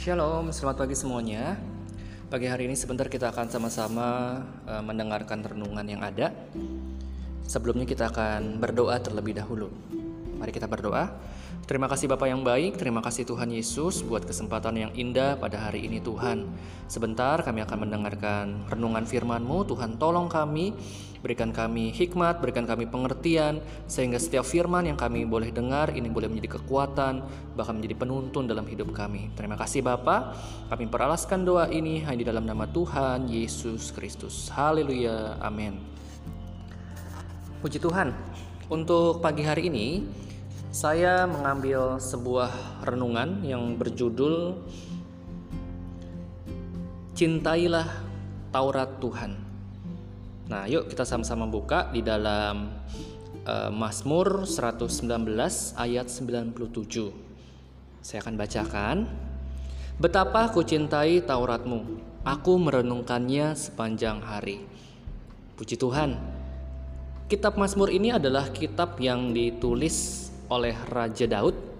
Shalom, selamat pagi semuanya. Pagi hari ini sebentar kita akan sama-sama uh, mendengarkan renungan yang ada. Sebelumnya kita akan berdoa terlebih dahulu. Mari kita berdoa. Terima kasih Bapak yang baik, terima kasih Tuhan Yesus buat kesempatan yang indah pada hari ini Tuhan. Sebentar kami akan mendengarkan renungan firman-Mu, Tuhan tolong kami, berikan kami hikmat, berikan kami pengertian, sehingga setiap firman yang kami boleh dengar ini boleh menjadi kekuatan, bahkan menjadi penuntun dalam hidup kami. Terima kasih Bapak, kami peralaskan doa ini hanya di dalam nama Tuhan Yesus Kristus. Haleluya, amin. Puji Tuhan, untuk pagi hari ini saya mengambil sebuah renungan yang berjudul Cintailah Taurat Tuhan. Nah, yuk kita sama-sama buka di dalam uh, Mazmur 119 ayat 97. Saya akan bacakan. Betapa ku cintai Tauratmu, aku merenungkannya sepanjang hari. Puji Tuhan. Kitab Mazmur ini adalah kitab yang ditulis oleh Raja Daud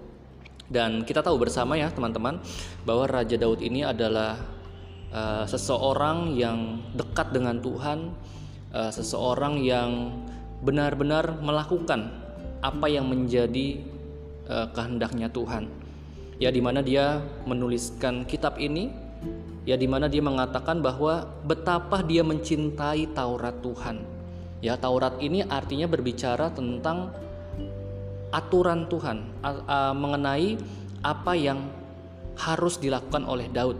dan kita tahu bersama ya teman-teman bahwa Raja Daud ini adalah uh, seseorang yang dekat dengan Tuhan, uh, seseorang yang benar-benar melakukan apa yang menjadi uh, kehendaknya Tuhan. Ya di mana dia menuliskan kitab ini, ya di mana dia mengatakan bahwa betapa dia mencintai Taurat Tuhan. Ya Taurat ini artinya berbicara tentang aturan Tuhan mengenai apa yang harus dilakukan oleh Daud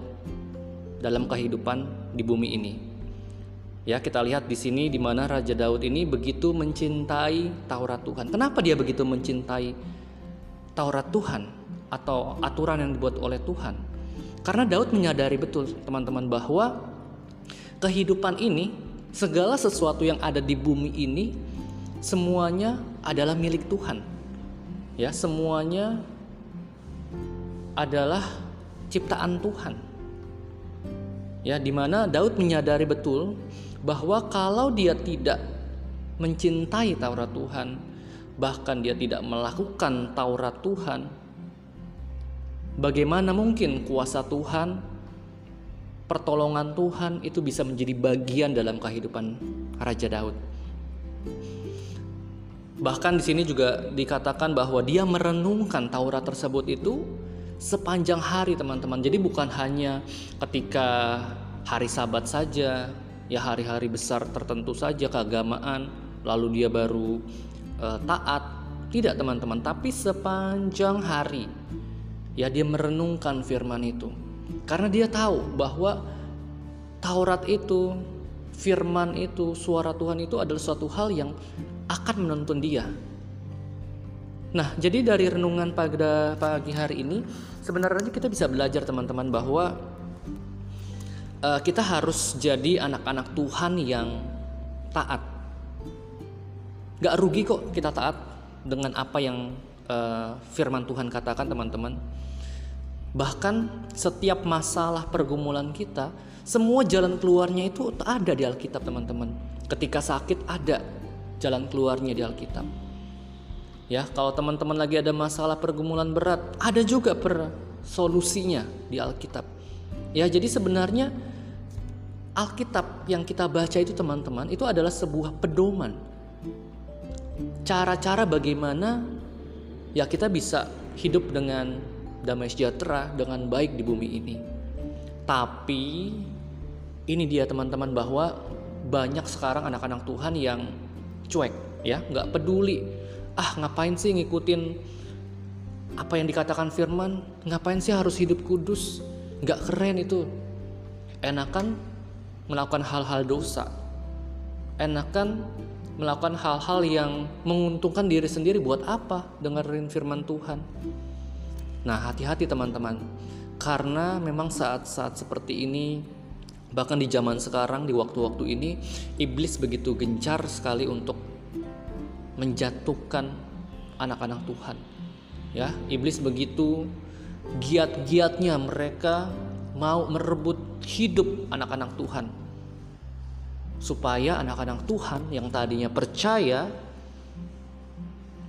dalam kehidupan di bumi ini. Ya, kita lihat di sini di mana Raja Daud ini begitu mencintai Taurat Tuhan. Kenapa dia begitu mencintai Taurat Tuhan atau aturan yang dibuat oleh Tuhan? Karena Daud menyadari betul, teman-teman, bahwa kehidupan ini, segala sesuatu yang ada di bumi ini, semuanya adalah milik Tuhan ya semuanya adalah ciptaan Tuhan. Ya di mana Daud menyadari betul bahwa kalau dia tidak mencintai Taurat Tuhan bahkan dia tidak melakukan Taurat Tuhan bagaimana mungkin kuasa Tuhan pertolongan Tuhan itu bisa menjadi bagian dalam kehidupan Raja Daud Bahkan di sini juga dikatakan bahwa dia merenungkan Taurat tersebut itu sepanjang hari teman-teman. Jadi bukan hanya ketika hari Sabat saja, ya hari-hari besar tertentu saja keagamaan, lalu dia baru uh, taat. Tidak teman-teman, tapi sepanjang hari ya dia merenungkan firman itu. Karena dia tahu bahwa Taurat itu, firman itu, suara Tuhan itu adalah suatu hal yang akan menuntun dia. Nah, jadi dari renungan pada pagi hari ini sebenarnya kita bisa belajar teman-teman bahwa uh, kita harus jadi anak-anak Tuhan yang taat. Gak rugi kok kita taat dengan apa yang uh, firman Tuhan katakan teman-teman. Bahkan setiap masalah pergumulan kita, semua jalan keluarnya itu ada di Alkitab teman-teman. Ketika sakit ada, jalan keluarnya di Alkitab. Ya, kalau teman-teman lagi ada masalah pergumulan berat, ada juga per solusinya di Alkitab. Ya, jadi sebenarnya Alkitab yang kita baca itu teman-teman itu adalah sebuah pedoman. Cara-cara bagaimana ya kita bisa hidup dengan damai sejahtera dengan baik di bumi ini. Tapi ini dia teman-teman bahwa banyak sekarang anak-anak Tuhan yang cuek ya nggak peduli. Ah ngapain sih ngikutin apa yang dikatakan firman? Ngapain sih harus hidup kudus? Nggak keren itu. Enakan melakukan hal-hal dosa. Enakan melakukan hal-hal yang menguntungkan diri sendiri buat apa? Dengerin firman Tuhan. Nah hati-hati teman-teman. Karena memang saat-saat seperti ini Bahkan di zaman sekarang, di waktu-waktu ini, iblis begitu gencar sekali untuk menjatuhkan anak-anak Tuhan. Ya, iblis begitu giat-giatnya mereka mau merebut hidup anak-anak Tuhan. Supaya anak-anak Tuhan yang tadinya percaya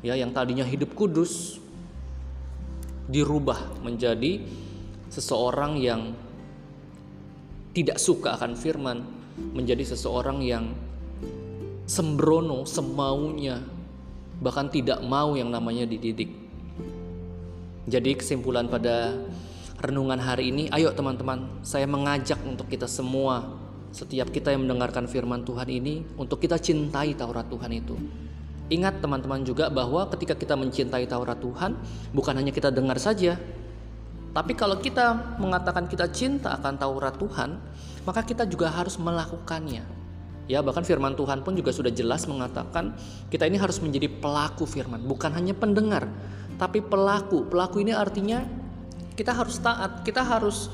ya yang tadinya hidup kudus dirubah menjadi seseorang yang tidak suka akan firman menjadi seseorang yang sembrono semaunya bahkan tidak mau yang namanya dididik. Jadi kesimpulan pada renungan hari ini, ayo teman-teman, saya mengajak untuk kita semua, setiap kita yang mendengarkan firman Tuhan ini, untuk kita cintai Taurat Tuhan itu. Ingat teman-teman juga bahwa ketika kita mencintai Taurat Tuhan, bukan hanya kita dengar saja, tapi kalau kita mengatakan kita cinta akan Taurat Tuhan, maka kita juga harus melakukannya. Ya, bahkan firman Tuhan pun juga sudah jelas mengatakan kita ini harus menjadi pelaku firman, bukan hanya pendengar, tapi pelaku. Pelaku ini artinya kita harus taat, kita harus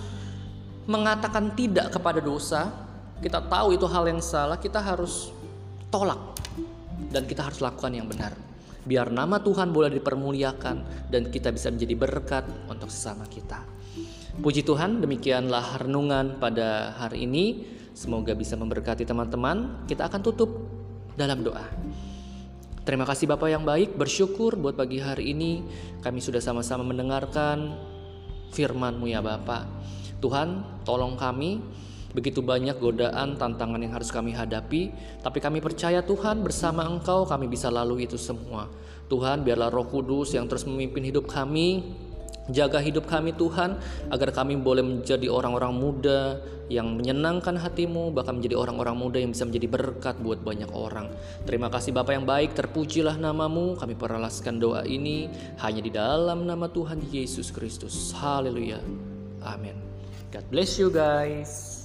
mengatakan tidak kepada dosa. Kita tahu itu hal yang salah, kita harus tolak dan kita harus lakukan yang benar. Biar nama Tuhan boleh dipermuliakan dan kita bisa menjadi berkat untuk sesama kita. Puji Tuhan, demikianlah renungan pada hari ini. Semoga bisa memberkati teman-teman. Kita akan tutup dalam doa. Terima kasih Bapak yang baik, bersyukur buat pagi hari ini kami sudah sama-sama mendengarkan firman-Mu ya Bapak. Tuhan, tolong kami Begitu banyak godaan, tantangan yang harus kami hadapi, tapi kami percaya Tuhan bersama Engkau kami bisa lalui itu semua. Tuhan, biarlah Roh Kudus yang terus memimpin hidup kami, jaga hidup kami Tuhan, agar kami boleh menjadi orang-orang muda yang menyenangkan hatimu, bahkan menjadi orang-orang muda yang bisa menjadi berkat buat banyak orang. Terima kasih Bapak yang baik, terpujilah namamu, kami peralaskan doa ini hanya di dalam nama Tuhan Yesus Kristus. Haleluya. Amin. God bless you guys.